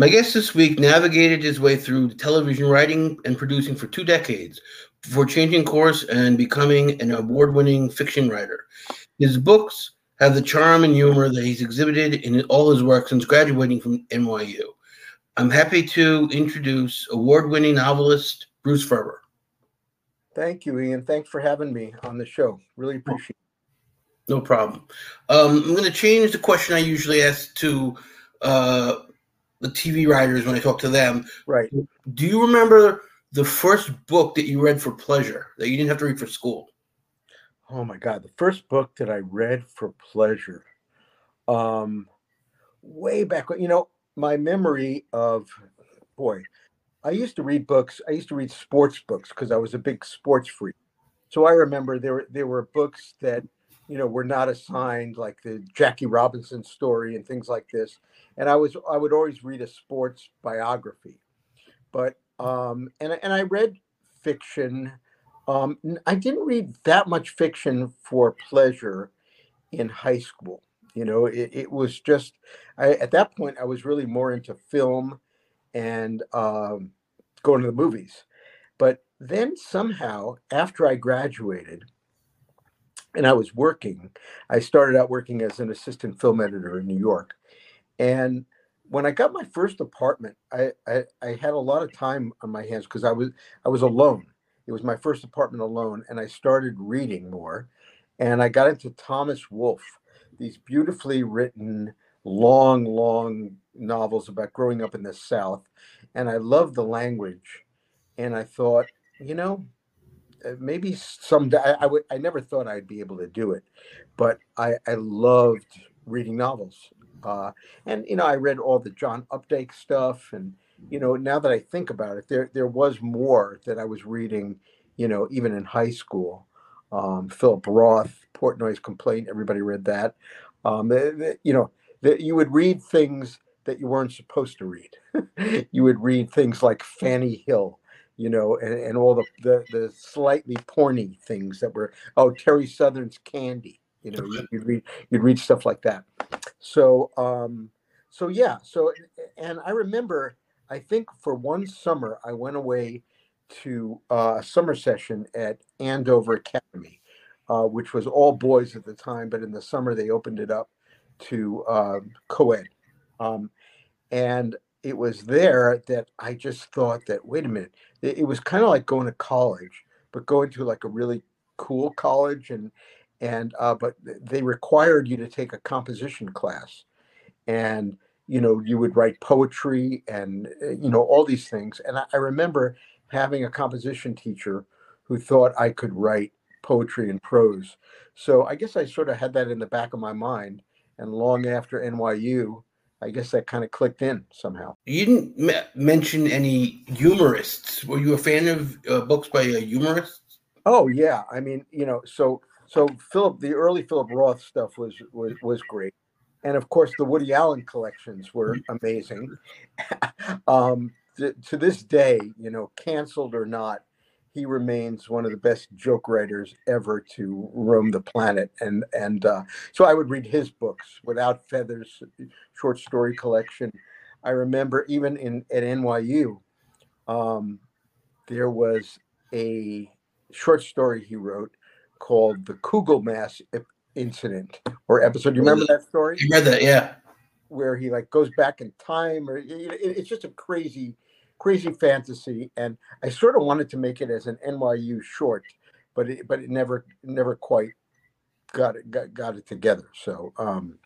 My guest this week navigated his way through television writing and producing for two decades before changing course and becoming an award winning fiction writer. His books have the charm and humor that he's exhibited in all his work since graduating from NYU. I'm happy to introduce award winning novelist Bruce Ferber. Thank you, Ian. Thanks for having me on the show. Really appreciate it. No problem. Um, I'm going to change the question I usually ask to uh, the TV writers when I talk to them. Right. Do you remember the first book that you read for pleasure that you didn't have to read for school? Oh my God, the first book that I read for pleasure, um, way back when, you know, my memory of, boy, I used to read books. I used to read sports books because I was a big sports freak. So I remember there were there were books that you know were not assigned, like the Jackie Robinson story and things like this. And I was I would always read a sports biography, but um, and and I read fiction. Um, I didn't read that much fiction for pleasure in high school. You know, it, it was just I, at that point I was really more into film and um, going to the movies. But then somehow, after I graduated and I was working, I started out working as an assistant film editor in New York. And when I got my first apartment, I, I, I had a lot of time on my hands because I was I was alone. It was my first apartment alone, and I started reading more. And I got into Thomas Wolfe, these beautifully written, long, long novels about growing up in the South. And I loved the language. And I thought, you know, uh, maybe someday I, I would I never thought I'd be able to do it, but I, I loved reading novels. Uh, and you know, I read all the John Updike stuff, and you know, now that I think about it, there there was more that I was reading, you know, even in high school. Um, Philip Roth, Portnoy's Complaint, everybody read that. Um, the, the, you know, that you would read things that you weren't supposed to read. you would read things like Fanny Hill, you know, and, and all the, the, the slightly porny things that were oh Terry Southern's Candy, you know, you'd read you'd read stuff like that. So um, so yeah, so and I remember I think for one summer I went away to uh, a summer session at Andover Academy, uh, which was all boys at the time, but in the summer they opened it up to uh, co-ed. Um, and it was there that I just thought that, wait a minute, it, it was kind of like going to college, but going to like a really cool college and, and, uh, but they required you to take a composition class and, you know, you would write poetry and, uh, you know, all these things. And I, I remember having a composition teacher who thought I could write poetry and prose. So I guess I sort of had that in the back of my mind. And long after NYU, I guess that kind of clicked in somehow. You didn't m- mention any humorists. Were you a fan of uh, books by uh, humorists? Oh yeah, I mean, you know, so so Philip, the early Philip Roth stuff was was was great, and of course the Woody Allen collections were amazing. um, to, to this day, you know, canceled or not, he remains one of the best joke writers ever to roam the planet. And and uh, so I would read his books, Without Feathers, short story collection. I remember even in at NYU, um, there was a short story he wrote called "The Kugelmass Incident" or episode. You remember that story? You read that, yeah. Where he like goes back in time, or it's just a crazy crazy fantasy, and I sort of wanted to make it as an NYU short, but it, but it never never quite got it got, got it together. So um,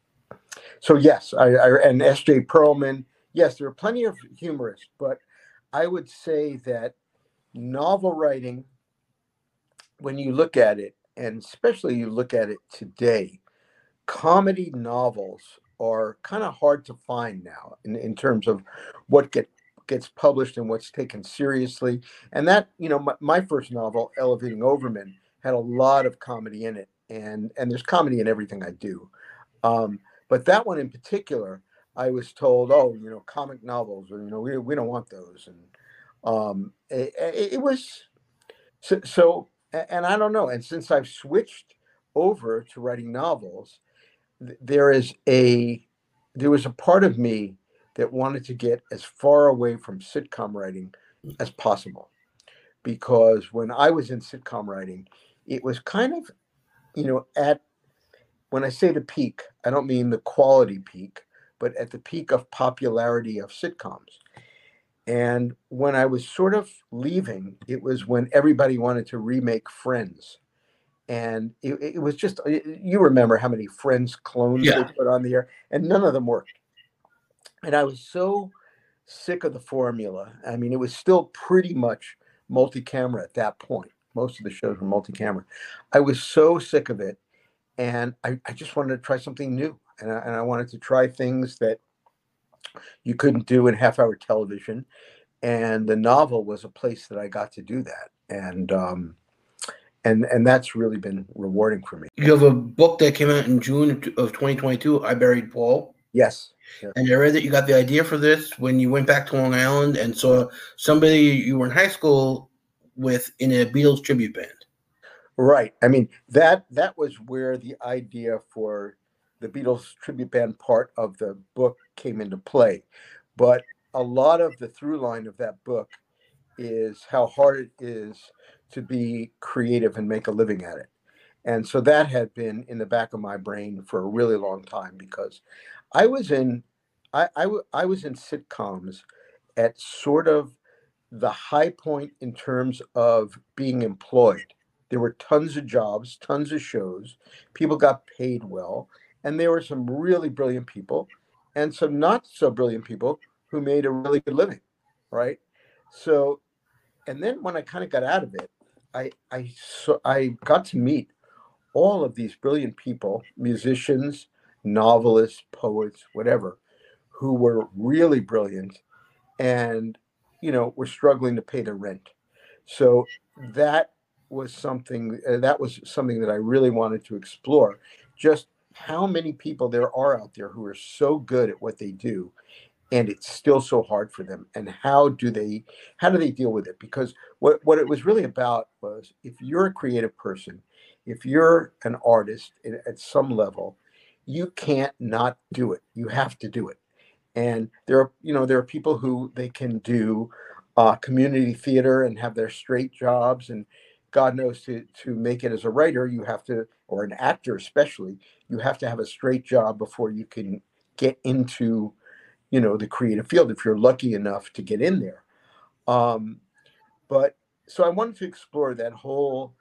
so yes, I, I and S.J. Perelman. Yes, there are plenty of humorists, but I would say that novel writing, when you look at it, and especially you look at it today, comedy novels are kind of hard to find now in, in terms of what get gets published and what's taken seriously. And that, you know, my, my, first novel, Elevating Oberman, had a lot of comedy in it, and and there's comedy in everything I do. Um, but that one in particular, I was told, oh, you know, comic novels, or you know, we we don't want those, and um, it, it was so, so. And I don't know. And since I've switched over to writing novels, there is a there was a part of me that wanted to get as far away from sitcom writing mm. as possible. Because when I was in sitcom writing, it was kind of, you know, at when I say the peak, I don't mean the quality peak, but at the peak of popularity of sitcoms. And when I was sort of leaving, it was when everybody wanted to remake Friends. And it, it was just, you remember how many Friends clones Yeah. they put on the air, and none of them worked. And I was so sick of the formula. I mean, it was still pretty much multi camera at that point. Most of the shows were multi camera. I was so sick of it. And I, I just wanted to try something new. And I, and I wanted to try things that you couldn't do in half hour television. And the novel was a place that I got to do that. And, um, and, and that's really been rewarding for me. You have a book that came out in June of 2022, I Buried Paul. Yes. And I read that you got the idea for this when you went back to Long Island and saw somebody you were in high school with in a Beatles tribute band. Right. I mean that that was where the idea for the Beatles tribute band part of the book came into play. But a lot of the through line of that book is how hard it is to be creative and make a living at it. And so that had been in the back of my brain for a really long time because I was in I I was in sitcoms at sort of the high point in terms of being employed there were tons of jobs, tons of shows. People got paid well. And there were some really brilliant people and some not so brilliant people who made a really good living. Right. So, and then when I kind of got out of it, I, I, so I got to meet all of these brilliant people, musicians, novelists, poets, whatever, who were really brilliant and, you know, were struggling to pay their rent. So that was something uh, that was something that I really wanted to explore. Just how many people there are out there who are so good at what they do, and it's still so hard for them. And how do they how do they deal with it? Because what what it was really about was if you're a creative person, if you're an artist at some level, you can't not do it. You have to do it. And there are you know there are people who they can do uh, community theater and have their straight jobs and God knows to to make it as a writer, you have to, or an actor especially, you have to have a straight job before you can get into, you know, the creative field if you're lucky enough to get in there. Um, but so I wanted to explore that whole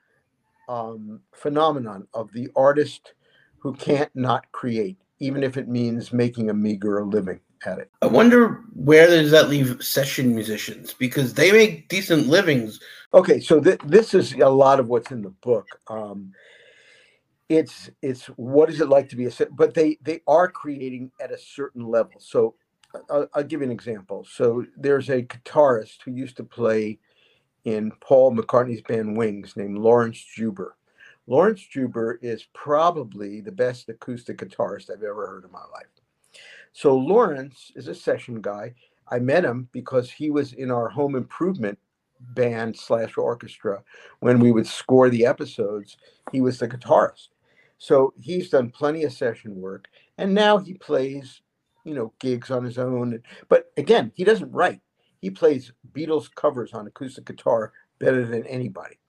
um, phenomenon of the artist who can't not create, even if it means making a meager living at it. I wonder where does that leave session musicians because they make decent livings. Okay, so th- this is a lot of what's in the book. Um, it's it's what is it like to be a but they they are creating at a certain level. So I'll, I'll give you an example. So there's a guitarist who used to play in Paul McCartney's band Wings named Laurence Juber. Laurence Juber is probably the best acoustic guitarist I've ever heard in my life. So Laurence is a session guy. I met him because he was in our home improvement band slash orchestra when we would score the episodes. He was the guitarist. So he's done plenty of session work, and now he plays, you know, gigs on his own. But again, he doesn't write. He plays Beatles covers on acoustic guitar better than anybody.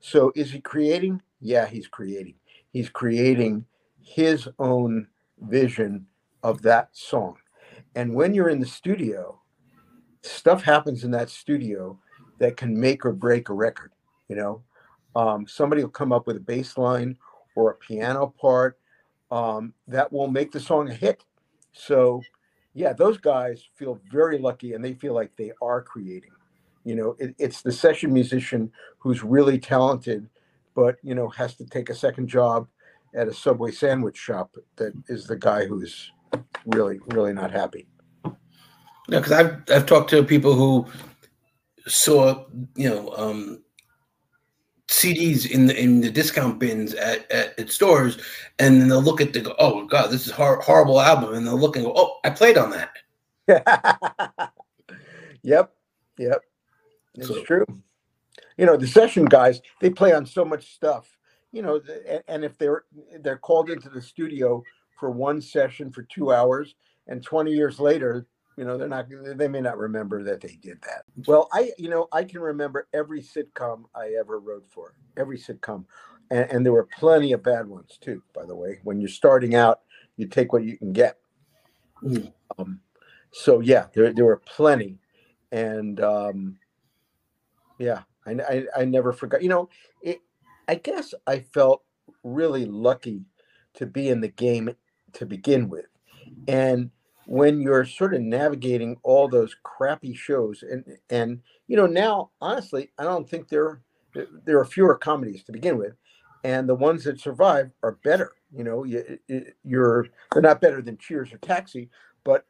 So is he creating? Yeah, he's creating. He's creating his own vision of that song. And when you're in the studio, stuff happens in that studio that can make or break a record. You know, um, somebody will come up with a bass line or a piano part um, that will make the song a hit. So, yeah, those guys feel very lucky and they feel like they are creating. You know, it, it's the session musician who's really talented, but, you know, has to take a second job at a Subway sandwich shop that is the guy who's really, really not happy. Yeah, because I've I've talked to people who saw you know um, CDs in the in the discount bins at, at, at stores, and then they'll look at the go, oh god, this is hor- horrible album, and they'll look and go, oh, I played on that. yep, yep, it's So- true. You know, the session guys they play on so much stuff. You know, and if they're they're called into the studio for one session for two hours, and twenty years later You know, they're not. They may not remember that they did that. Well, I, you know, I can remember every sitcom I ever wrote for. Every sitcom, and, and there were plenty of bad ones too. By the way, when you're starting out, you take what you can get. Mm. Um, so yeah, there there were plenty, and um, yeah, I, I I never forgot. You know, it. I guess I felt really lucky to be in the game to begin with, and when you're sort of navigating all those crappy shows and and you know now honestly i don't think there there are fewer comedies to begin with and the ones that survive are better you know you, you're they're not better than cheers or taxi but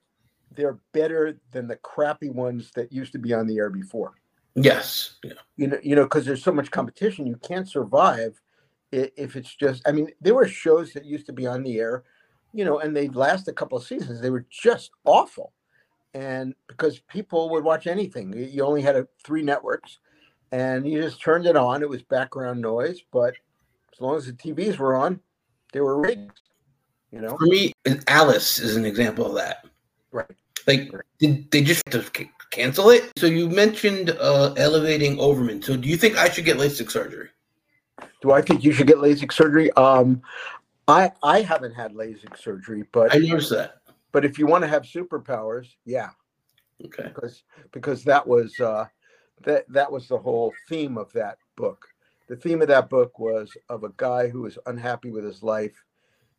they're better than the crappy ones that used to be on the air before Yes. Yeah. you know you know because there's so much competition you can't survive if it's just i mean there were shows that used to be on the air you know and they'd last a couple of seasons they were just awful and because people would watch anything you only had a, three networks and you just turned it on it was background noise but as long as the tvs were on they were rigged. you know For me, Alice is an example of that. right Like, Right. did they just have to c- cancel it? So you mentioned uh, elevating Oberman. So do you think I should get LASIK surgery? do i think you should get lasik surgery um i i haven't had lasik surgery but I noticed that. but if you want to have superpowers yeah Okay. because because that was uh, that that was the whole theme of that book. The theme of that book was of a guy who is unhappy with his life,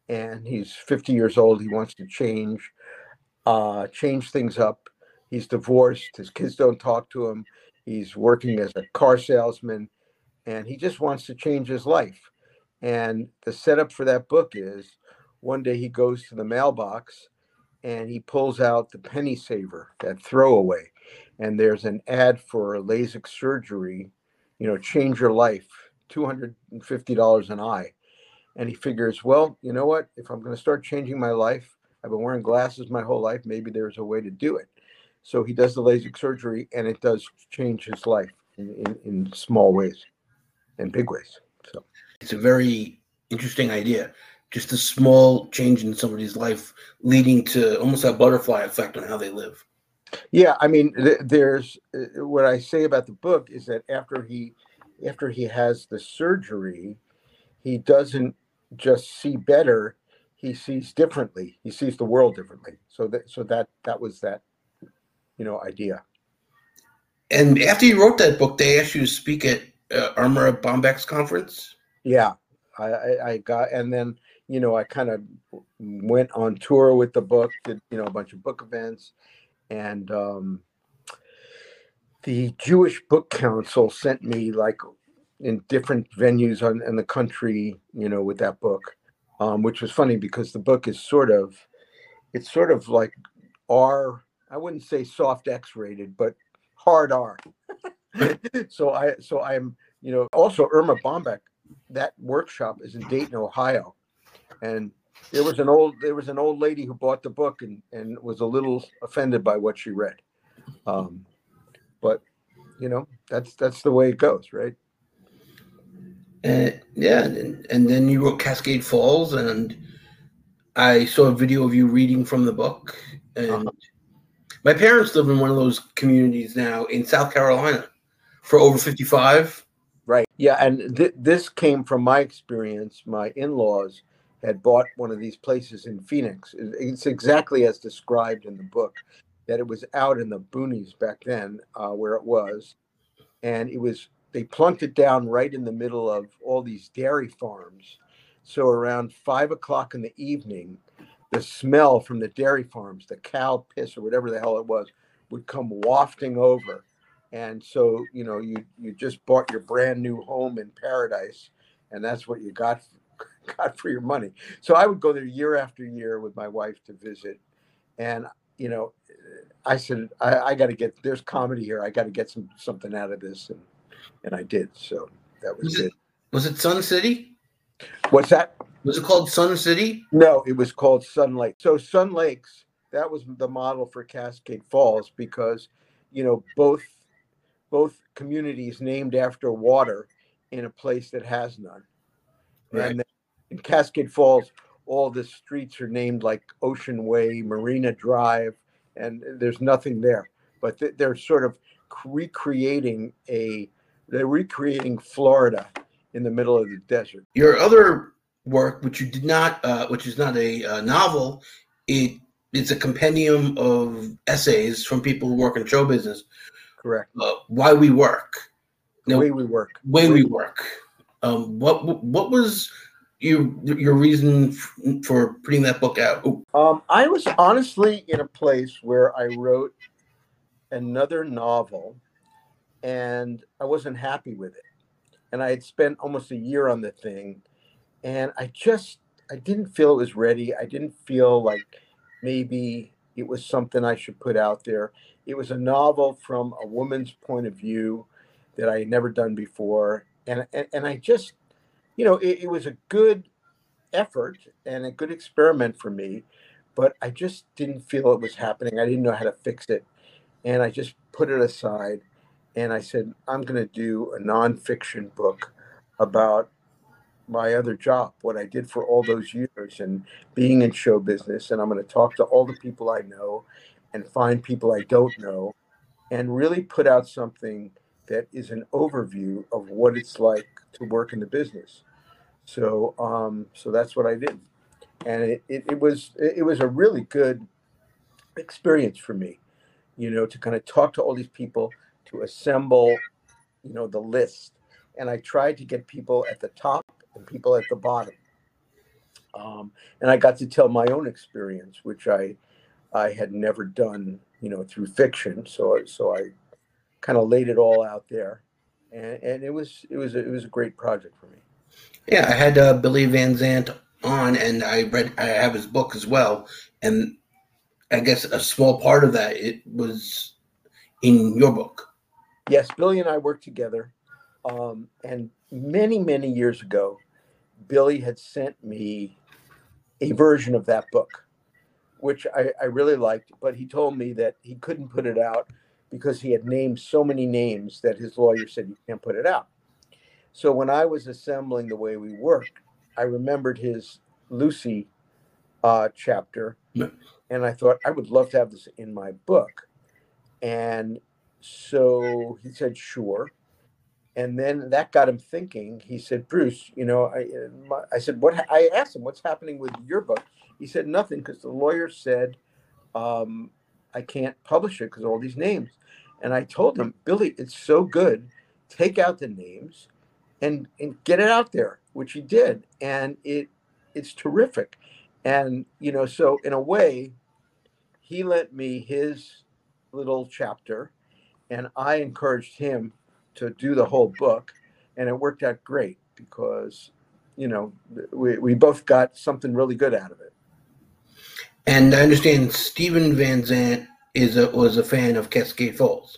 and he's 50 years old. He wants to change, uh, change things up. He's divorced. His kids don't talk to him. He's working as a car salesman, and he just wants to change his life. And the setup for that book is one day he goes to the mailbox and he pulls out the penny saver, that throwaway, and there's an ad for a LASIK surgery, you know, change your life, $250 an eye. And he figures, well, you know what? If I'm going to start changing my life, I've been wearing glasses my whole life, maybe there's a way to do it. So he does the LASIK surgery and it does change his life in, in, in small ways and big ways. So, It's a very interesting idea. Just a small change in somebody's life leading to almost a butterfly effect on how they live. Yeah, I mean, th- there's uh, what I say about the book is that after he after he has the surgery, he doesn't just see better; he sees differently. He sees the world differently. So that so that that was that you know idea. And after you wrote that book, they asked you to speak at uh, Erma Bombeck conference. Yeah, I, I, got and then you know I kind of went on tour with the book, did you know a bunch of book events, and um, the Jewish Book Council sent me like in different venues on in the country, you know, with that book, um, which was funny because the book is sort of, it's sort of like R. I wouldn't say soft X rated, but hard R. so I, so I'm, you know, also Erma Bombeck. That workshop is in Dayton, Ohio, and there was an old there was an old lady who bought the book and and was a little offended by what she read. Um, but you know that's that's the way it goes, right? And yeah, and, and then you wrote Cascade Falls, and I saw a video of you reading from the book. And Uh-huh. my parents live in one of those communities now in South Carolina for over 55. Right. Yeah, and th- this came from my experience. My in-laws had bought one of these places in Phoenix. It's exactly as described in the book. That it was out in the boonies back then, uh, where it was, and it was they plunked it down right in the middle of all these dairy farms. So around five o'clock in the evening, the smell from the dairy farms, the cow piss or whatever the hell it was, would come wafting over and so you know you you just bought your brand new home in paradise and that's what you got got for your money. So i would go there year after year with my wife to visit. And you know i said i, I got to get there's comedy here. I got to get some something out of this. And and i did. So that was Was good. it, was it Sun City? what's that? Was it called Sun City? No, it was called Sun Lake. So Sun Lakes, that was the model for Cascade Falls because, you know, both both communities named after water in a place that has none. Right. And in Cascade Falls, all the streets are named like Ocean Way, Marina Drive, and there's nothing there. But they're sort of recreating a they're recreating Florida in the middle of the desert. Your other work, which you did not, uh, which is not a uh, novel, it it's a compendium of essays from people who work in show business. Correct. Uh, why we work. The way we work. Way we work. Um, what what was your your reason for putting that book out? Um, I was honestly in a place where I wrote another novel, and I wasn't happy with it. And I had spent almost a year on the thing, and I just I didn't feel it was ready. I didn't feel like maybe it was something I should put out there. It was a novel from a woman's point of view that I had never done before, and and, and I just you know, it, it was a good effort and a good experiment for me, but I just didn't feel it was happening. I didn't know how to fix it. And I just put it aside and I said, I'm going to do a nonfiction book about my other job, what I did for all those years and being in show business. And I'm going to talk to all the people I know and find people I don't know and really put out something that is an overview of what it's like to work in the business. So um, so that's what I did, and it, it, it was it was a really good experience for me, you know, to kind of talk to all these people, to assemble, you know, the list, and I tried to get people at the top and people at the bottom, um, and I got to tell my own experience, which I I had never done, you know, through fiction. So so I kind of laid it all out there, and, and it was it was a, it was a great project for me. Yeah, I had uh, Billy Van Zandt on, and I read. I have his book as well, and I guess a small part of that it was in your book. Yes, Billy and I worked together, um, and many many years ago, Billy had sent me a version of that book, which I, I really liked. But he told me that he couldn't put it out because he had named so many names that his lawyer said you can't put it out. So when I was assembling the way we work, I remembered his Lucy uh, chapter, and I thought I would love to have this in my book. And so he said, "Sure." And then that got him thinking. He said, "Bruce, you know," I, I said, "What?" I asked him, "What's happening with your book?" He said, "Nothing," because the lawyer said, um, "I can't publish it because all these names." And I told him, Billy, it's so good. Take out the names and and get it out there, which he did, and it it's terrific. And you know, so in a way, he lent me his little chapter, and I encouraged him to do the whole book, and it worked out great because you know we, we both got something really good out of it. And I understand Steven Van Zandt is a, was a fan of Cascade Falls.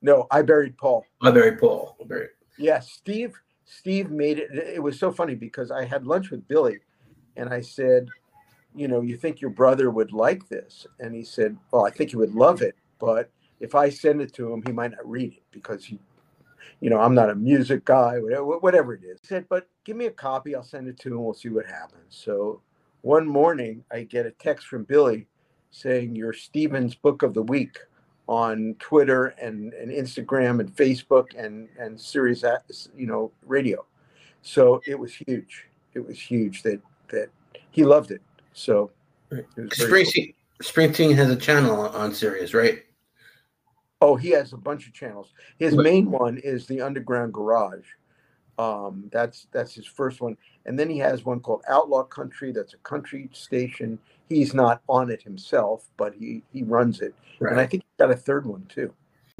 No, I buried Paul. I buried Paul. I buried. Yes, Steve Steve made it. It was so funny because I had lunch with Billy, and I said, "You know, you think your brother would like this?" And he said, "Well, I think he would love it, but if I send it to him, he might not read it because he, you know, I'm not a music guy, whatever it is." He said, "But give me a copy. I'll send it to him. We'll see what happens." So one morning, I get a text from Billy saying, "Your Stevens Book of the Week." on Twitter and, and Instagram and Facebook and and Sirius, you know, radio. So it was huge. It was huge that that he loved it. So it Springsteen, cool. Springsteen has a channel on Sirius, right? Oh, he has a bunch of channels. His main one is the Underground Garage. Um, that's that's his first one, and then he has one called Outlaw Country. That's a country station he's not on it himself, but he he runs it, right. and I think he got a third one too.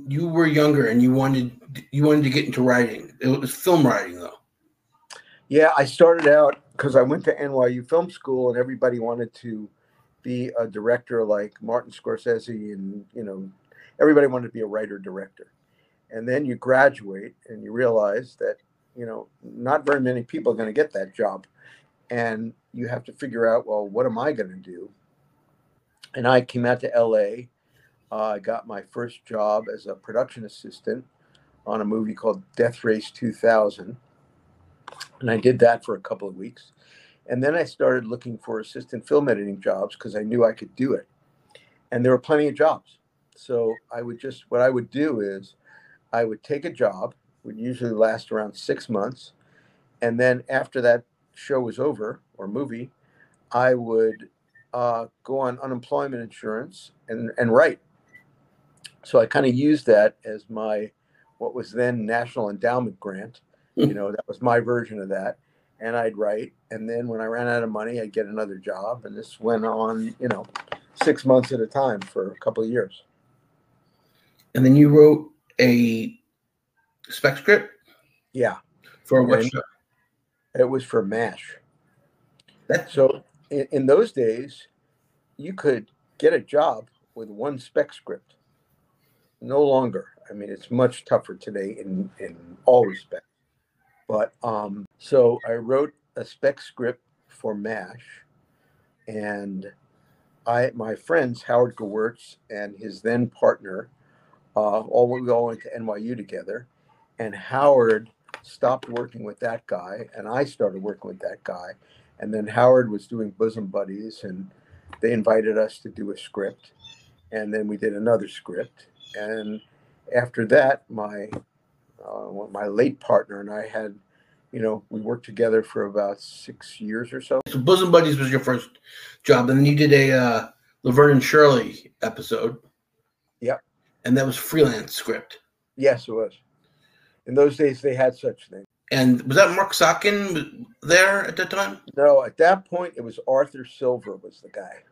You were younger, and you wanted you wanted to get into writing. It was film writing, though. Yeah, I started out because I went to NYU Film School, and everybody wanted to be a director like Martin Scorsese, and you know, everybody wanted to be a writer director. And then you graduate, and you realize that you know not very many people are going to get that job. And you have to figure out well what am i going to do? And i came out to la uh, i got my first job as a production assistant on a movie called death race 2000 and i did that for a couple of weeks. And then i started looking for assistant film editing jobs because i knew i could do it. And there were plenty of jobs. So I would just what I would do is I would take a job, would usually last around six months, and then after that show was over or movie, I would uh, go on unemployment insurance and and write. So I kind of used that as my what was then National Endowment Grant. You know, that was my version of that. And I'd write. And then when I ran out of money, I'd get another job. And this went on, you know, six months at a time for a couple of years. And then you wrote a spec script Yeah. for what show? It was for MASH. That's So in, in those days, you could get a job with one spec script. No longer. I mean, it's much tougher today in, in all respects. But um, so I wrote a spec script for MASH, and I my friends Howard Gewirtz and his then partner uh, all were going to NYU together, and Howard stopped working with that guy, and I started working with that guy, and then Howard was doing bosom buddies, and they invited us to do a script, and then we did another script, and after that, my uh, my late partner and I had, you know, we worked together for about six years or so. so Bosom Buddies was your first job, and then you did a uh, Laverne and Shirley episode. Yep. And that was freelance script. Yes, it was. In those days, they had such things. And was that Marc Sotkin there at that time? No, at that point, it was Arthur Silver was the guy.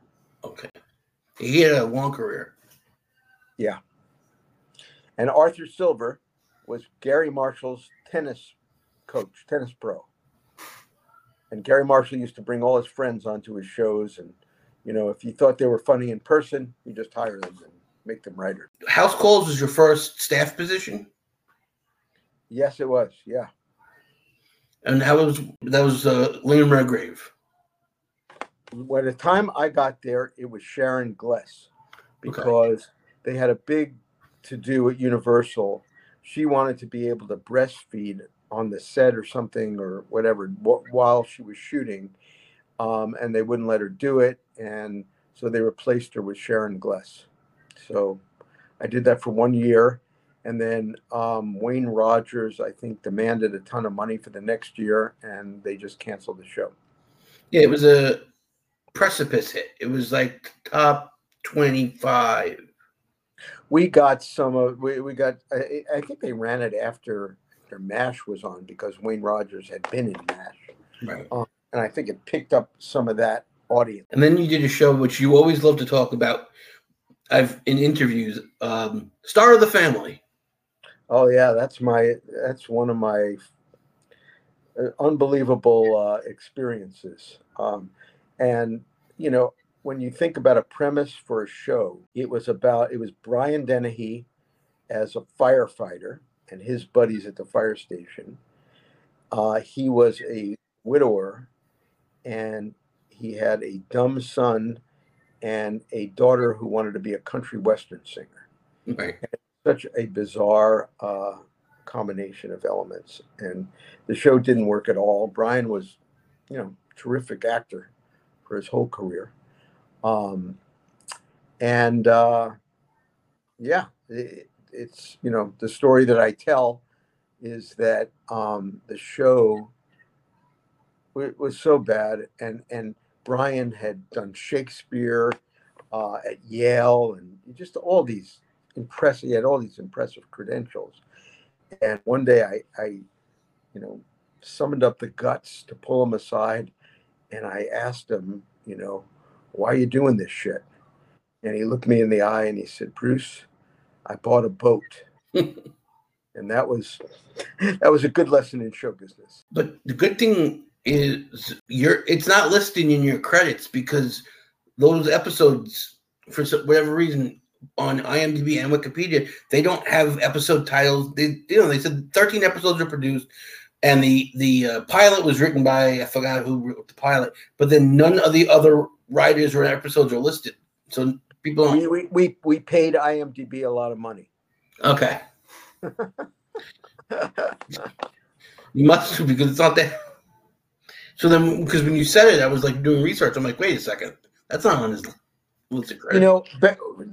Okay. He had a long career. Yeah, and Arthur Silver was Garry Marshall's tennis coach, tennis pro. And Garry Marshall used to bring all his friends onto his shows. And, you know, if you thought they were funny in person, you just hire them and make them writers. House Calls was your first staff position, Yes, it was. Yeah. and that was that was uh, Lynn Redgrave. By the time I got there, it was Sharon Gless because they had a big to do at Universal. She wanted to be able to breastfeed on the set or something or whatever while she was shooting, um, and they wouldn't let her do it, and so they replaced her with Sharon Gless. So I did that for one year, and then um, Wayne Rogers, I think, demanded a ton of money for the next year, and they just canceled the show. Yeah, it was a precipice hit. It was like top twenty-five. we got some of we, we got I, I think they ran it after after mash was on because wayne rogers had been in mash Right. and i think it picked up some of that audience And then you did a show which you always love to talk about. I've in interviews, um, Star of the Family. Oh yeah that's my that's one of my uh, unbelievable uh, experiences. Um, and you know when you think about a premise for a show it was about it was brian dennehy as a firefighter and his buddies at the fire station. Uh, he was a widower and he had a dumb son and a daughter who wanted to be a country western singer. Right. Such a bizarre uh, combination of elements and the show didn't work at all. Brian was you know terrific actor for his whole career. Um, and uh, yeah it, it's you know the story that i tell is that um, the show wa- was so bad and and brian had done shakespeare uh, at yale and just all these impressive he had all these impressive credentials. And one day i i you know summoned up the guts to pull him aside and i asked him you know why are you doing this shit? And he looked me in the eye and he said bruce i bought a boat. And that was that was a good lesson in show business. But the good thing is you're it's not listed in your credits because those episodes for whatever reason on IMDb and Wikipedia they don't have episode titles. They you know they said 13 episodes are produced and the the uh, pilot was written by I forgot who wrote the pilot, but then none of the other writers or episodes are listed. So people don't we, we, we, we paid imdb a lot of money okay. You must because it's not there. So then, because when you said it, I was like doing research. I'm like, wait a second, that's not on his. Was great? You know,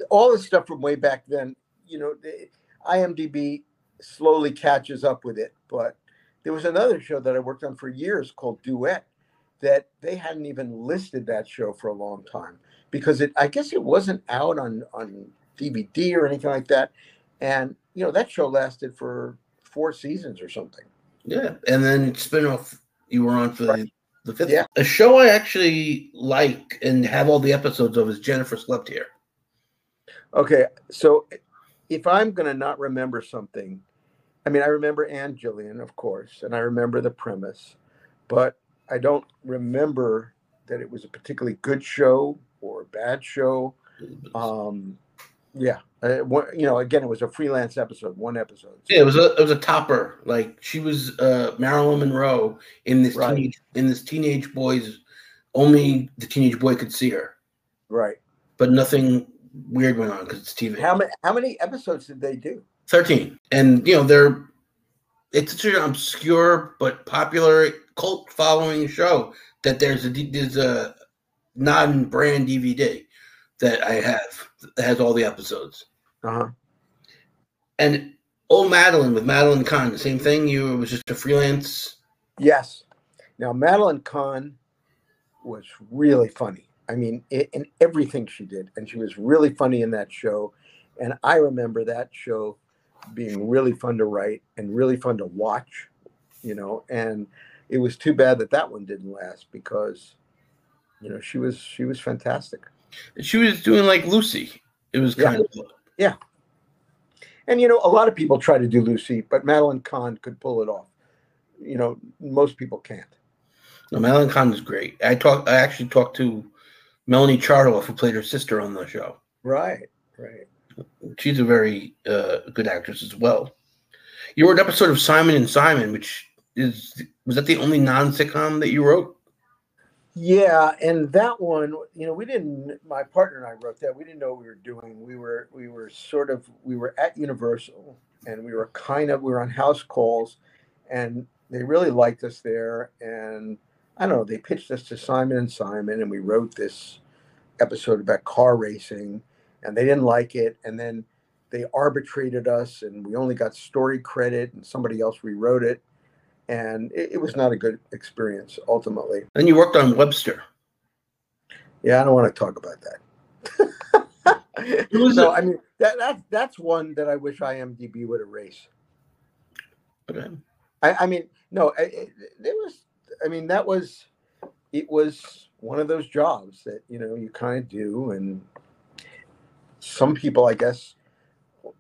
all the stuff from way back then. You know, the, IMDb slowly catches up with it. But there was another show that I worked on for years called Duet that they hadn't even listed that show for a long time because it I guess it wasn't out on on DVD or anything like that. And you know, that show lasted for four seasons or something. Yeah, and then it spinoff you were on for the, the fifth. Yeah. A show I actually like and have all the episodes of is Jennifer Slept Here. Okay, so if I'm going to not remember something, I mean, I remember Ann Jillian, of course, and I remember the premise, but I don't remember that it was a particularly good show or a bad show. Um, yeah, uh, one, you know, again, it was a freelance episode, one episode. Yeah, it was a it was a topper. Like she was uh, Marilyn Monroe in this Right. teenage in this teenage boy's. Only the teenage boy could see her, Right. but nothing weird went on because it's TV. How many how many episodes did they do? 13 and you know they're it's such an obscure but popular cult following show that there's a there's a non-brand dvd that i have that has all the episodes Uh-huh. and old madeline with madeline kahn the same thing you was just a freelance Yes. Now Madeline Kahn was really funny. I mean, i in everything she did, and she was really funny in that show. And I remember that show being really fun to write and really fun to watch. You know, and it was too bad that that one didn't last because, you know, she was she was fantastic. She was doing like lucy it was Yeah. kind of Yeah. And you know, a lot of people try to do Lucy, but Madeline Kahn could pull it off. You know, most people can't. no, madeline kahn is great i talked i actually talked to melanie charlotte who played her sister on the show Right. Right. she's a very uh, good actress as well. You wrote an episode of Simon and Simon, which is was that the only non sitcom that you wrote? Yeah, and that one, you know, we didn't. My partner and I wrote that. We didn't know what we were doing. We were, we were sort of, we were at Universal, and we were kind of, we were on house calls, and they really liked us there. And I don't know, they pitched us to Simon and Simon, and we wrote this episode about car racing, and they didn't like it, and then they arbitrated us, and we only got story credit, and somebody else rewrote it, and it, it was not a good experience ultimately. And you worked on Webster. Yeah, I don't want to talk about that. was no, it? I mean that that's that's one that I wish IMDb would erase. Okay. I, I mean, no, it, it was. I mean, that was. It was one of those jobs that you know you kind of do, and some people, I guess,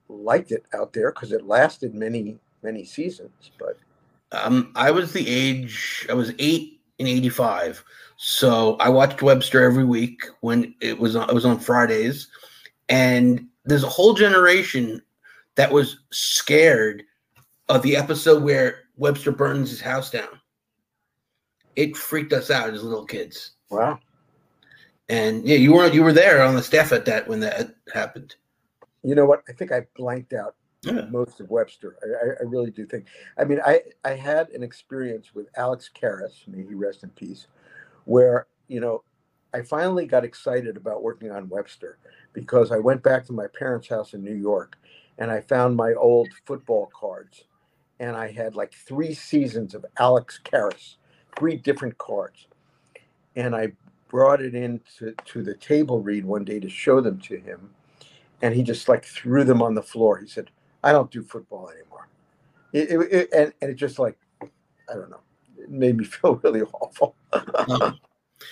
liked it out there because it lasted many many seasons. But Um, I was the age I was eight in eighty five, so I watched Webster every week when it was on, it was on Fridays, and there's a whole generation that was scared of the episode where Webster burns his house down. It freaked us out as little kids. wow, And yeah, you were you were there on the staff at that when that happened. you know what? I think I blanked out Yeah. most of Webster. I, I, really do think. I mean, I I had an experience with Alex Karras, may he rest in peace, where you know I finally got excited about working on Webster because I went back to my parents' house in New York and I found my old football cards, and I had like three seasons of Alex Karras, three different cards, and I brought it into to the table read one day to show them to him and he just like threw them on the floor. He said, "I don't do football anymore." It, it, it- and and it just like I don't know, it made me feel really awful. Um,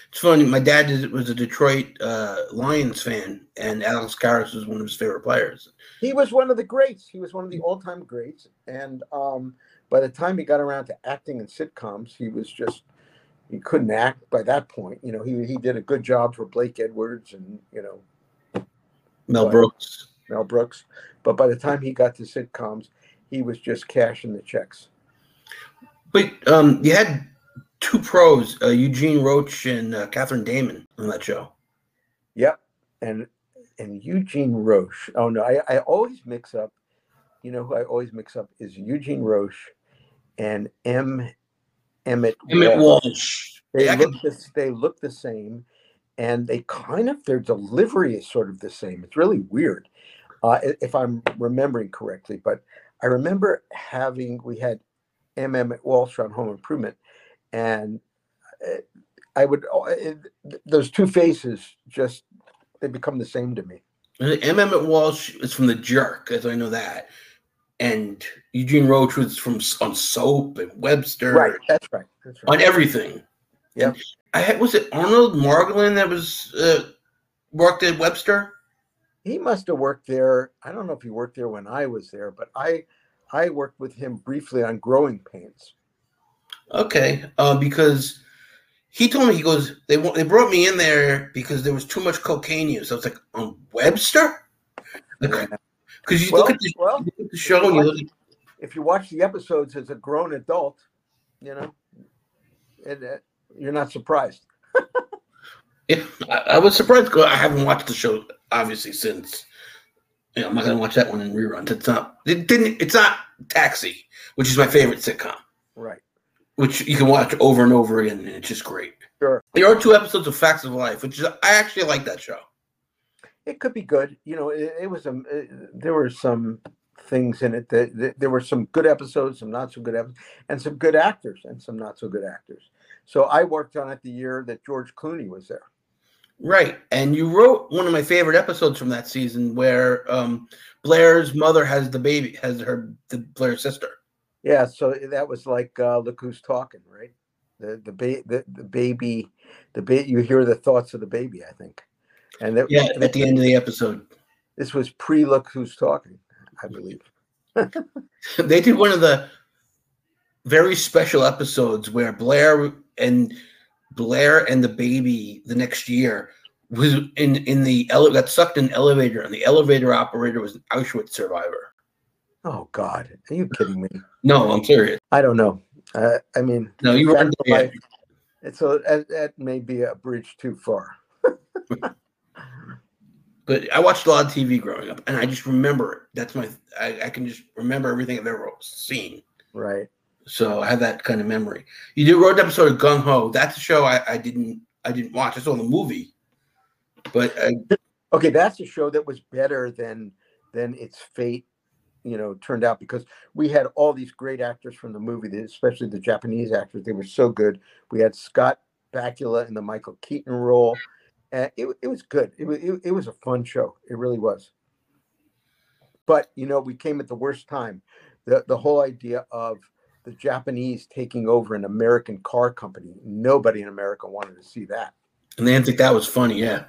it's funny. My dad is, was a Detroit uh, Lions fan, and Alex Karras was one of his favorite players. he was one of the greats. He was one of the all-time greats. And um, by the time he got around to acting in sitcoms, he was just he couldn't act by that point. You know, he he did a good job for Blake Edwards and you know Mel Right. Brooks. Mel Brooks, but by the time he got to sitcoms, he was just cashing the checks. But um, you had two pros, uh, Eugene Roche and uh, Cathryn Damon, on that show. Yep. And and Eugene Roche. Oh no, I, I always mix up. You know who I always mix up is Eugene Roche and M. Emmett. Emmett Walsh. Walsh. They Yeah, look the, they look the same, and they kind of their delivery is sort of the same. It's really weird, uh, if I'm remembering correctly. But I remember having we had MM at Walsh on Home Improvement, and uh, I would uh, those two faces just they become the same to me. MM at Walsh is from The Jerk, as I know that, and Eugene Roche was from on Soap and Webster. Right, that's right. That's right. On everything. Yeah. I had, was it Arnold Margolin that was uh, worked at Webster? He must have worked there. I don't know if he worked there when I was there, but I I worked with him briefly on Growing Pains. Okay, uh, because he told me he goes they they brought me in there because there was too much cocaine use. I was like on Webster, because like, you, well, look at the, well, you look at the show and you look. At, if you watch the episodes as a grown adult, you know, you're not surprised. yeah, I, I, was surprised because I haven't watched the show obviously since. You know, I'm not gonna watch that one in reruns. It's not. It didn't. It's not Taxi, which is my favorite sitcom. Right. Which you can watch over and over again, and it's just great. Sure. There are two episodes of Facts of Life, which is I actually like that show. It could be good. You know, it, it was a. It, there were some things in it that, that, there were some good episodes, some not so good episodes, and some good actors and some not so good actors. So I worked on it the year that George Clooney was there. Right. And you wrote one of my favorite episodes from that season where um, Blair's mother has the baby, has her the Blair's sister. Yeah, so that was like uh, look who's talking, right? The the, ba- the the baby, the ba- you hear the thoughts of the baby, I think. And that, yeah, at the end of the episode. This was pre look who's talking, I believe. they did one of the very special episodes where Blair and Blair and the baby the next year was in in the ele- got sucked in elevator, and the elevator operator was an Auschwitz survivor. Oh God, are you kidding me? No, I'm serious. I don't know. Uh, I mean, no, you weren't. Life, it's a that, that may be a bridge too far. but I watched a lot of TV growing up, and I just remember it. That's my. I, I can just remember everything I've ever seen. Right. So I have that kind of memory. You did wrote an episode of Gung Ho. That's a show I, I didn't I didn't watch. I saw the movie, but I, okay, that's a show that was better than than its fate. You know, turned out because we had all these great actors from the movie, especially the Japanese actors. They were so good. We had Scott Bakula in the Michael Keaton role, and it, it was good. It was it, it was a fun show. It really was. But you know, we came at the worst time. The the whole idea of the Japanese taking over an American car company. Nobody in America wanted to see that. And they didn't think that was funny, yeah.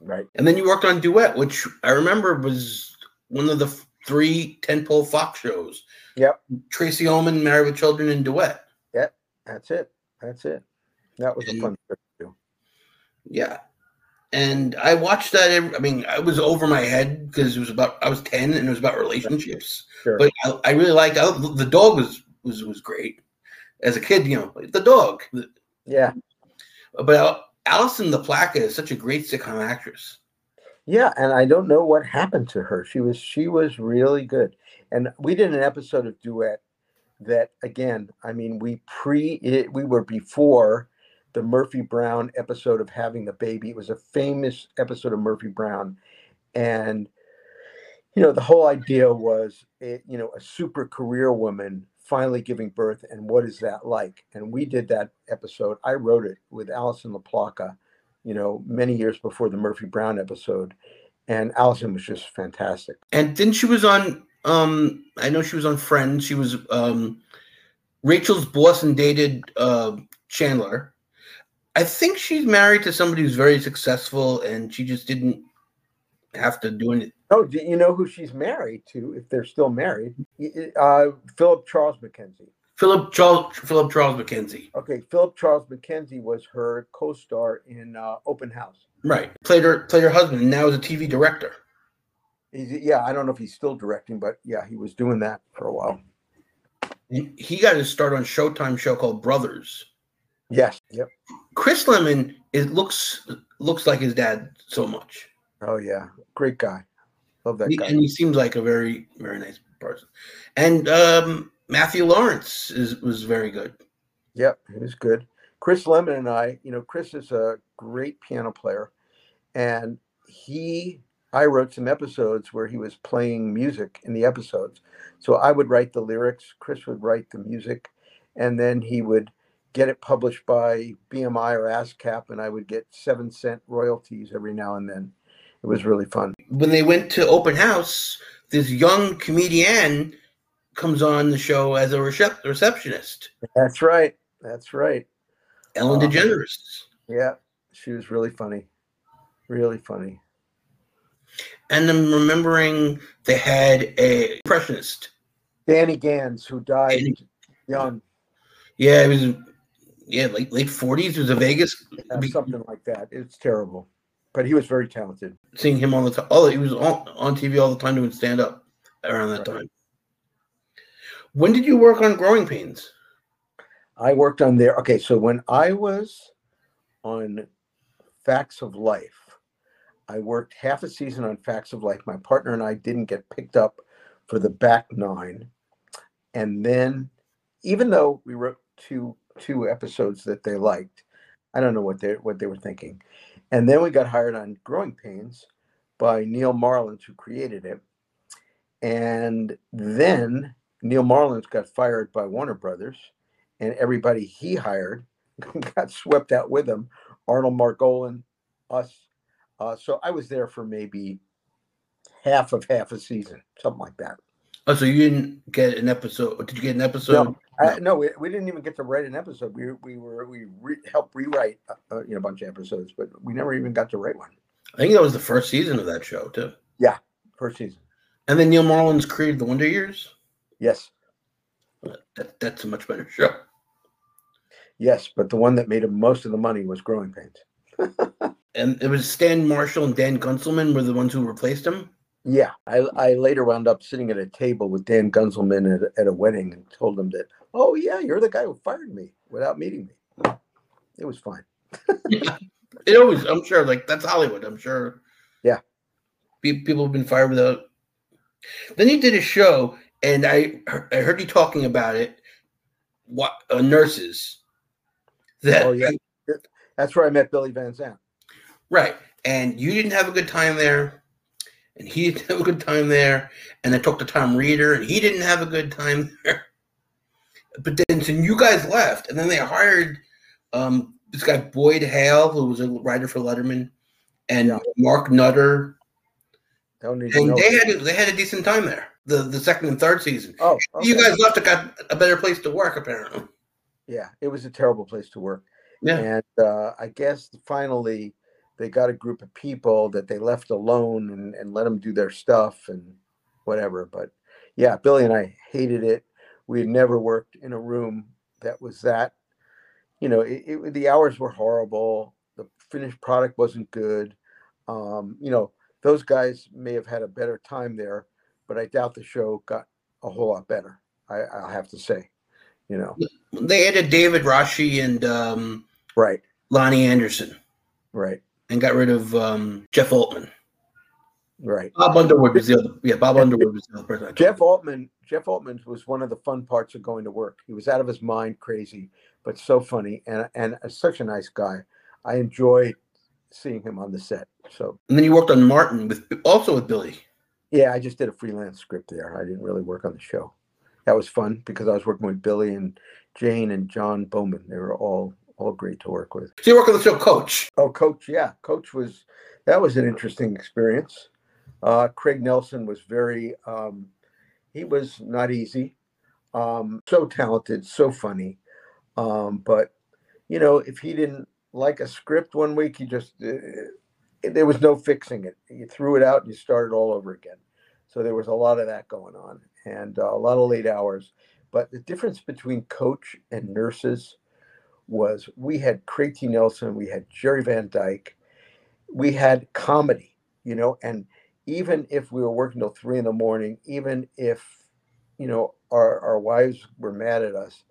Right. And then you worked on Duet, which I remember was one of the three tentpole Fox shows. Yep. Tracey Ullman, Married with Children, and Duet. Yep. That's it. That's it. That was a fun show too. Yeah. And I watched that. Every, I mean, I was over my head because it was about I was ten and it was about relationships. Sure. But I, I really liked I, the dog was was was great. As a kid, you know, the dog. Yeah. But Alison the LaPlaca is such a great sitcom actress. Yeah, and I don't know what happened to her. She was she was really good. And we did an episode of Duet that again, I mean, we pre it, we were before the Murphy Brown episode of having the baby. It was a famous episode of Murphy Brown, and you know the whole idea was, it, you know, a super career woman finally giving birth and what is that like? And we did that episode i wrote it with alison laplaca you know many years before the murphy brown episode and alison was just fantastic. And then she was on um i know she was on friends she was um rachel's boss and dated uh chandler. I think she's married to somebody who's very successful and she just didn't have to do anything Oh, do you know who she's married to? If they're still married, uh, Philip Charles MacKenzie. Philip Charles Philip Charles MacKenzie. Okay, Philip Charles MacKenzie was her co-star in uh, Open House. Right, played her played her husband, and now is a TV director. He's, yeah, I don't know if he's still directing, but yeah, he was doing that for a while. He got his start on Showtime show called Brothers. Yes. Yep. Chris Lemmon it looks looks like his dad so much. Oh yeah, great guy. Love that he, guy. And he seems like a very, very nice person. And um, Matthew Lawrence is was very good. Yep, he was good. Chris Lemmon and I, you know, Chris is a great piano player, and he, I wrote some episodes where he was playing music in the episodes. So I would write the lyrics, Chris would write the music, and then he would get it published by BMI or ASCAP, and I would get seven cent royalties every now and then. It was really fun. When they went to open house, this young comedian comes on the show as a recep- receptionist. That's right. That's right. Ellen Um, DeGeneres. Yeah, she was really funny. Really funny. And I'm remembering they had a impressionist. Danny Gans, who died Danny- young, Yeah, it was yeah, late late forties. It was a Vegas. uh, something like that. It's terrible, but he was very talented. Seeing him all the time. Oh, he was on, on TV all the time doing stand up around that Right. time. When did you work on Growing Pains? I worked on there. Okay, so when I was on Facts of Life, I worked half a season on Facts of Life. My partner and I didn't get picked up for the back nine, and then even though we wrote two two episodes that they liked, I don't know what they what they were thinking, and then we got hired on Growing Pains by Neal Marlens, who created it, and then Neal Marlens got fired by Warner Brothers and everybody he hired got swept out with him. Arnold Margolin, us. Uh, so I was there for maybe half of half a season, something like that. Oh, so you didn't get an episode? Did you get an episode? No, uh, no, we, we didn't even get to write an episode. We we were we re- helped rewrite uh, uh, you know a bunch of episodes, but we never even got to write one. I think that was the first season of that show too. Yeah, First season, And then Neal Marlens created The Wonder Years. yes, That, that's a much better show. yes, but the one that made him most of the money was Growing Pains. And it was Stan Marshall and Dan Guntzelman were the ones who replaced him. Yeah, I, I later wound up sitting at a table with Dan Guntzelman at, at a wedding and told him that, oh, yeah, you're the guy who fired me without meeting me. It was fine. It always, I'm sure, like that's Hollywood. I'm sure. Yeah. Pe- People have been fired without. Then you did a show, and I I heard you talking about it. What uh, nurses? That Oh, yeah. That's where I met Billy Van Zandt. right, and you didn't have a good time there, and he didn't have a good time there, and I talked to Tom Reeder, and he didn't have a good time there. But then, so you guys left, and then they hired um, this guy Boyd Hale, who was a writer for Letterman, and Yeah. Mark Nutter, and they had a, they had a decent time there. The the second and third season. oh, You guys left and got a better place to work, apparently. Yeah, it was a terrible place to work. Yeah. And uh, I guess finally they got a group of people that they left alone and, and let them do their stuff and whatever. But yeah, Billy and I hated it. We had never worked in a room that was that, you know, it, it, the hours were horrible. The finished product wasn't good. Um, you know, those guys may have had a better time there, but I doubt the show got a whole lot better. I, I'll have to say, you know, They added David Rasche and um, right, Loni Anderson, right, and got rid of um, Jeff Altman. right. Bob Underwood was the other. Yeah, Bob Underwood was the other person. Jeff Altman, Jeff Altman was one of the fun parts of going to work. He was out of his mind, crazy, but so funny and and such a nice guy. I enjoyed seeing him on the set. So And then you worked on Martin with also with Billy. yeah, I just did a freelance script there. I didn't really work on the show. That was fun because I was working with Billy and Jane and John Bowman. They were all all great to work with. So you work on the show Coach. Oh, Coach, yeah, Coach was that was an interesting experience. Uh, Craig Nelson was very, um, he was not easy, um, so talented, so funny, um, but you know, if he didn't like a script one week, he just uh, there was no fixing it. You threw it out and you started all over again. So there was a lot of that going on, and uh, a lot of late hours. But the difference between coach and nurses was we had Craig T. Nelson, we had Jerry Van Dyke, we had comedy, you know, and even if we were working till three in the morning, even if, you know, our, our wives were mad at us,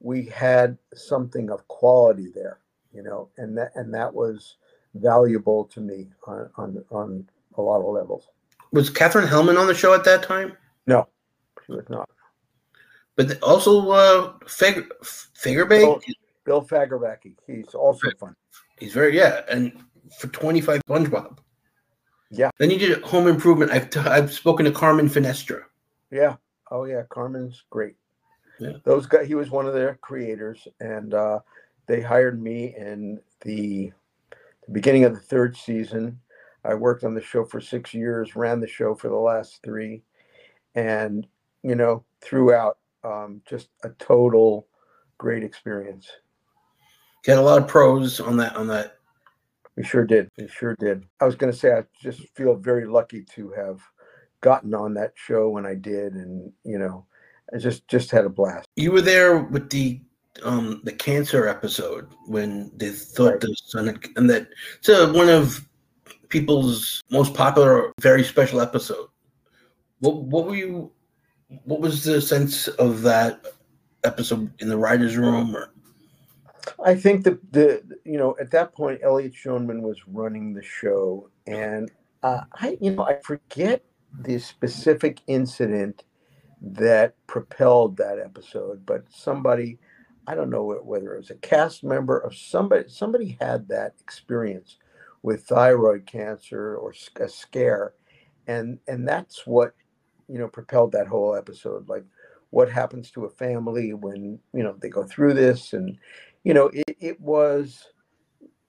we had something of quality there, you know, and that and that was valuable to me on on, on a lot of levels. Was Katherine Helmond on the show at that time? No, she was not. But also uh, Fig- Fagerbakke. Oh, Bill Fagerbakke. He's also fun. He's very yeah, and for twenty five SpongeBob. Yeah. Then he did Home Improvement. I've t- I've spoken to Carmen Finestra. Yeah. Oh yeah, Carmen's great. Yeah. Those guys. He was one of their creators, and uh, they hired me in the, the beginning of the third season. I worked on the show for six years, ran the show for the last three, and you know, throughout, um, just a total great experience. Had a lot of pros on that on that. We sure did. We sure did. I was going to say I just feel very lucky to have gotten on that show when I did, and you know, I just just had a blast. You were there with the um the cancer episode when they thought Right. the son and that so one of people's most popular, very special episode. What what were you? What was the sense of that episode in the writers' room? Or I think the the you know at that point Elliot Schoenman was running the show, and uh, I you know I forget the specific incident that propelled that episode, but somebody I don't know whether it was a cast member of somebody somebody had that experience with thyroid cancer or a scare, and and that's what you know propelled that whole episode. Like what happens to a family when you know they go through this and you know it, it was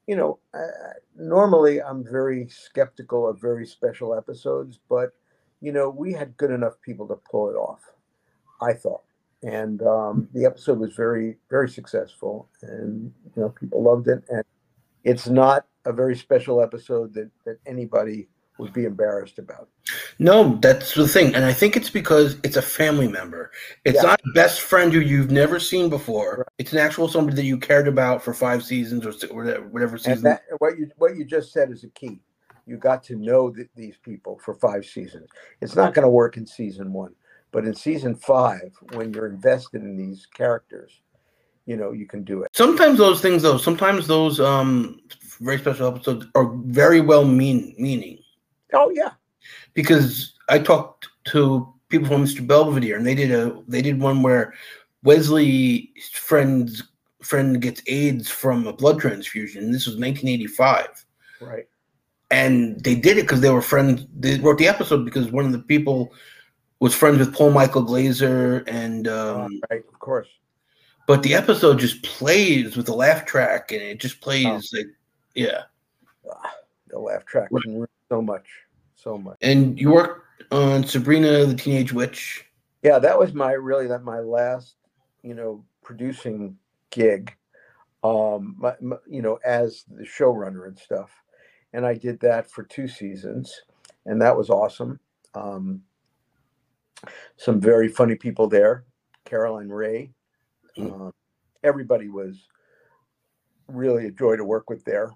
you know uh, normally i'm very skeptical of very special episodes but you know we had good enough people to pull it off i thought. And um, the episode was very very successful and you know people loved it. And it's not a very special episode that that anybody would be embarrassed about no, that's the thing, and I think it's because it's a family member. It's Yeah. not a best friend who you've never seen before. It's an actual somebody that you cared about for five seasons or whatever, whatever and season. that what you what you just said is a key you got to know th- these people for five seasons it's not going to work in season one but in season five when you're invested in these characters you know you can do it sometimes those things though sometimes those um very special episodes are very well mean meaning oh yeah. Because i talked to people from mr belvedere and they did a they did one where wesley's friend's friend gets aids from a blood transfusion. This was 1985 right. And they did it because they were friends they wrote the episode because one of the people was friends with paul michael glaser and um right of course. but the episode just plays with the laugh track and it just plays like yeah. The laugh track ruin so much so much. And you worked on sabrina the teenage witch? Yeah that was my really that my last you know producing gig um my, my, you know as the showrunner and stuff. And i did that for two seasons and that was awesome. Um some very funny people there caroline rhea. Um, everybody was really a joy to work with there.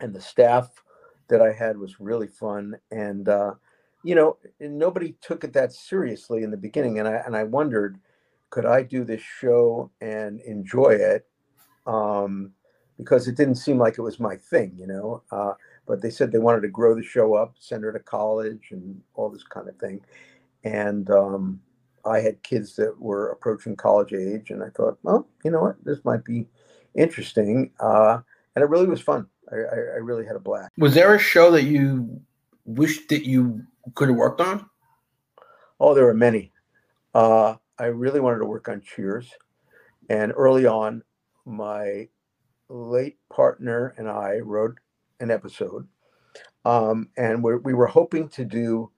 And the staff that i had was really fun and uh you know nobody took it that seriously in the beginning and i and i wondered could i do this show and enjoy it um because it didn't seem like it was my thing you know uh but they said they wanted to grow the show up send her to college and all this kind of thing and um i had kids that were approaching college age and i thought well you know what? This might be interesting uh and it really was fun i i, I really had a blast was there a show that you wished that you could have worked on Oh, there were many. Uh, I really wanted to work on Cheers. And early on, my late partner and I wrote an episode. Um, and we're, we were hoping to do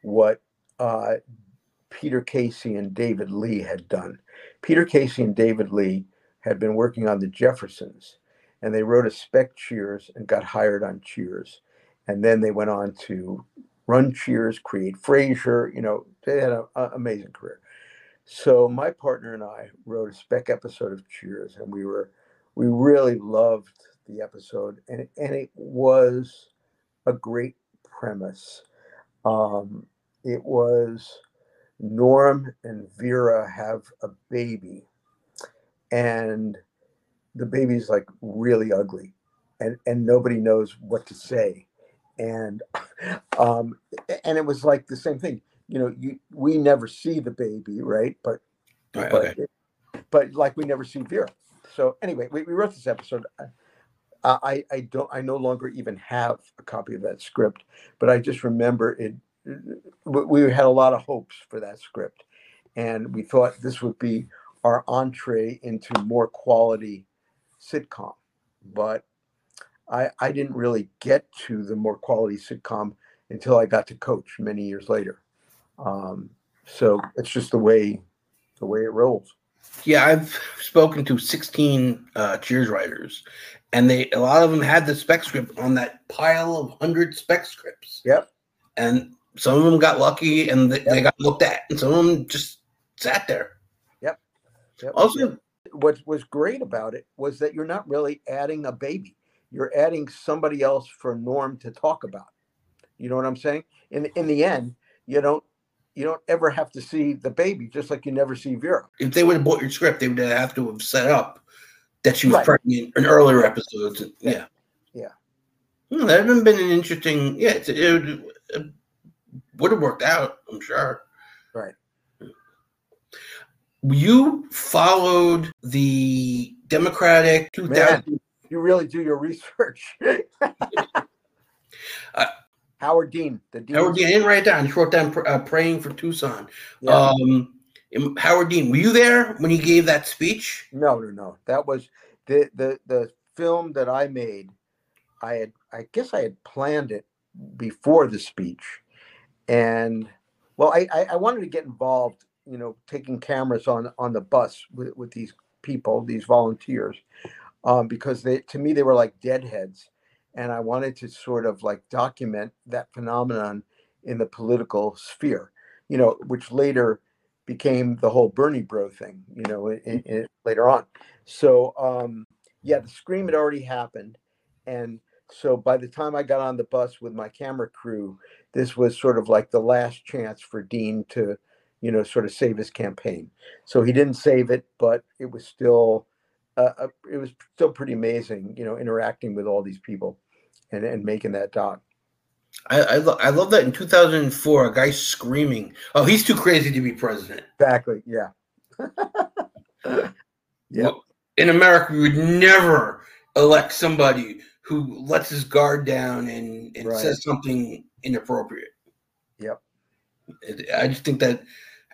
what uh, Peter Casey and David Lee had done. Peter Casey and David Lee had been working on the Jeffersons, and they wrote a spec Cheers and got hired on Cheers. And then they went on to run Cheers, create Frasier. You know, they had an amazing career. So my partner and I wrote a spec episode of Cheers, and we were we really loved the episode, and and it was a great premise. Um, it was Norm and Vera have a baby, and the baby's like really ugly, and and nobody knows what to say, and um, and it was like the same thing. You know, you we never see the baby, right? But right but okay but like we never see Vera. so anyway, we, we wrote this episode. Uh, I I don't I no longer even have a copy of that script, but I just remember it. We had a lot of hopes for that script, and we thought this would be our entree into more quality sitcom. But I I didn't really get to the more quality sitcom until I got to Coach many years later. Um, so it's just the way the way it rolls. Yeah, I've spoken to 16 uh, Cheers writers, and they a lot of them had the spec script on that pile of 100 spec scripts. Yep. And some of them got lucky and they, yep. they got looked at, and some of them just sat there. Yep. yep. Also, what was great about it was that you're not really adding a baby. You're adding somebody else for Norm to talk about. You know what I'm saying? In in the end, you don't you don't ever have to see the baby, just like you never see Vera. If they would have bought your script, they would have to have set up that she was right. pregnant in earlier episodes. Yeah. Yeah. Hmm, that would have been an interesting. Yeah, it, would, it would have worked out. I'm sure. Right. You followed the Democratic 2000. Man, you really do your research. uh, Howard Dean. The Dean Howard Dean. I didn't write it down. Just wrote down uh, "Praying for Tucson." Yeah. Um, Howard Dean, were you there when he gave that speech? No, no, no. That was the the the film that I made. I had, I guess, I had planned it before the speech, and well, I I, I wanted to get involved. You know, taking cameras on on the bus with with these people, these volunteers, um, because they to me they were like deadheads and I wanted to sort of like document that phenomenon in the political sphere, you know, which later became the whole Bernie bro thing, you know, in, in, later on. So, um, yeah, the scream had already happened. And so by the time I got on the bus with my camera crew, this was sort of like the last chance for Dean to, you know, sort of save his campaign. So he didn't save it, but it was still uh, uh, it was still pretty amazing, you know, interacting with all these people and, and making that doc. I I, lo- I love that in 2004, a guy screaming, "Oh, he's too crazy to be president." Exactly. Yeah. yeah. Well, in America, we would never elect somebody who lets his guard down and, and right. says something inappropriate. Yep. I just think that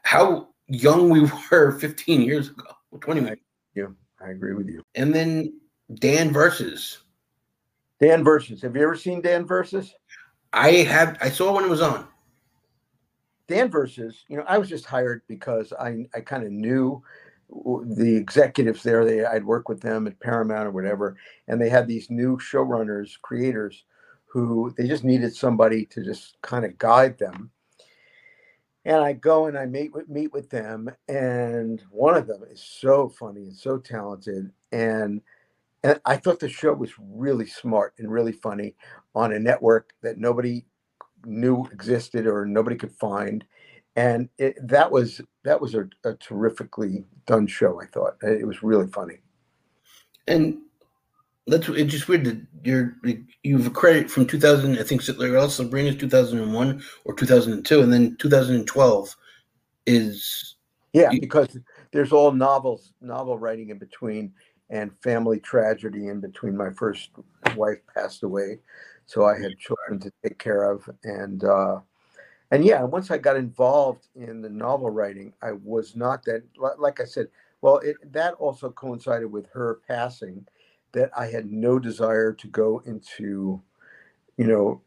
how young we were 15 years ago, 20 Yeah. I agree with you. And then Dan versus Dan versus. Have you ever seen Dan versus? I have. I saw when it was on. Dan versus. You know, I was just hired because I I kind of knew the executives there. They I'd worked with them at Paramount or whatever, and they had these new showrunners, creators, who they just needed somebody to just kind of guide them and I go and I meet with meet with them, and one of them is so funny and so talented, and and I thought the show was really smart and really funny on a network that nobody knew existed or nobody could find, and it, that was that was a, a terrifically done show. I thought it was really funny, and that's it's just weird that you're you have a credit from 2000 i think Larry sabrina's 2001 or 2002 and then 2012 is yeah because there's all novels novel writing in between and family tragedy in between. My first wife passed away so i had children to take care of and uh and yeah once i got involved in the novel writing i was not that like i said well it that also coincided with her passing that I had no desire to go into, you know,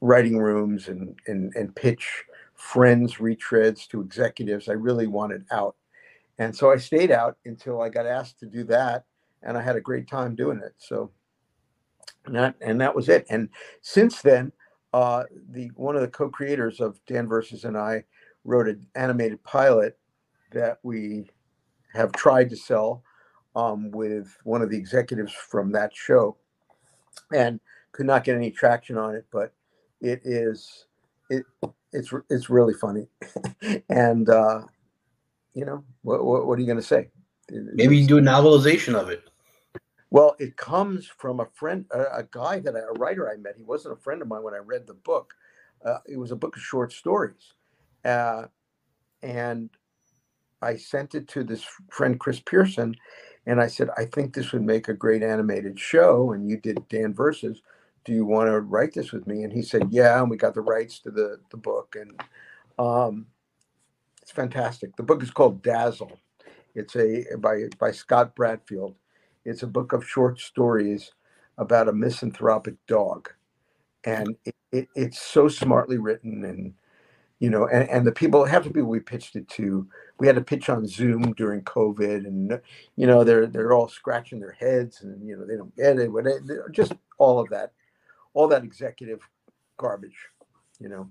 writing rooms and and and pitch friends retreads to executives. I really wanted out. And so I stayed out until I got asked to do that and I had a great time doing it. So and that and that was it. And since then, uh, the one of the co-creators of Dan versus and I wrote an animated pilot that we have tried to sell um, with one of the executives from that show, and could not get any traction on it. But it is it it's it's really funny, and uh, you know what what, what are you going to say? Maybe you do a novelization of it. Well, it comes from a friend, a, a guy that I, a writer I met. He wasn't a friend of mine when I read the book. Uh, it was a book of short stories, uh, and I sent it to this friend Chris Pearson, And I said, I think this would make a great animated show. And you did Dan versus. Do you want to write this with me? And he said, Yeah. And we got the rights to the the book, and um, it's fantastic. The book is called Dazzle. It's a by by Scott Bradfield. It's a book of short stories about a misanthropic dog, and it, it, it's so smartly written and you know and, and the people half the people we pitched it to we had to pitch on zoom during covid and you know they're they're all scratching their heads and you know they don't get it but just all of that all that executive garbage you know.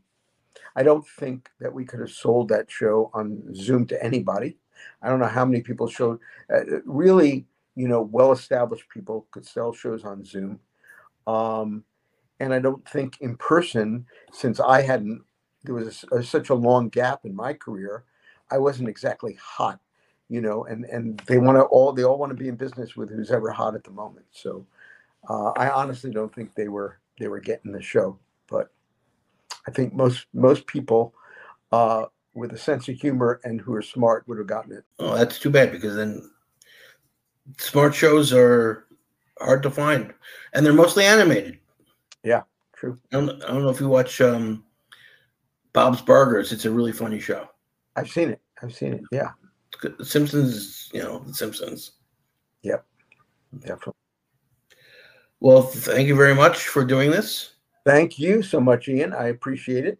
I don't think that we could have sold that show on zoom to anybody. I don't know how many people showed uh, really you know well established people could sell shows on zoom. Um, and i don't think in person since i hadn't there was a, such a long gap in my career. I wasn't exactly hot, you know, and and they want to all they all want to be in business with who's ever hot at the moment. So uh, I honestly don't think they were they were getting the show, but I think most most people uh, with a sense of humor and who are smart would have gotten it. Oh, that's too bad because then smart shows are hard to find, and they're mostly animated. Yeah, true. I don't, I don't know if you watch um, Bob's Burgers. It's a really funny show. I've seen it. I've seen it. Yeah. The Simpsons, you know, The Simpsons. Yep. Definitely. Well, thank you very much for doing this. Thank you so much, Ian. I appreciate it.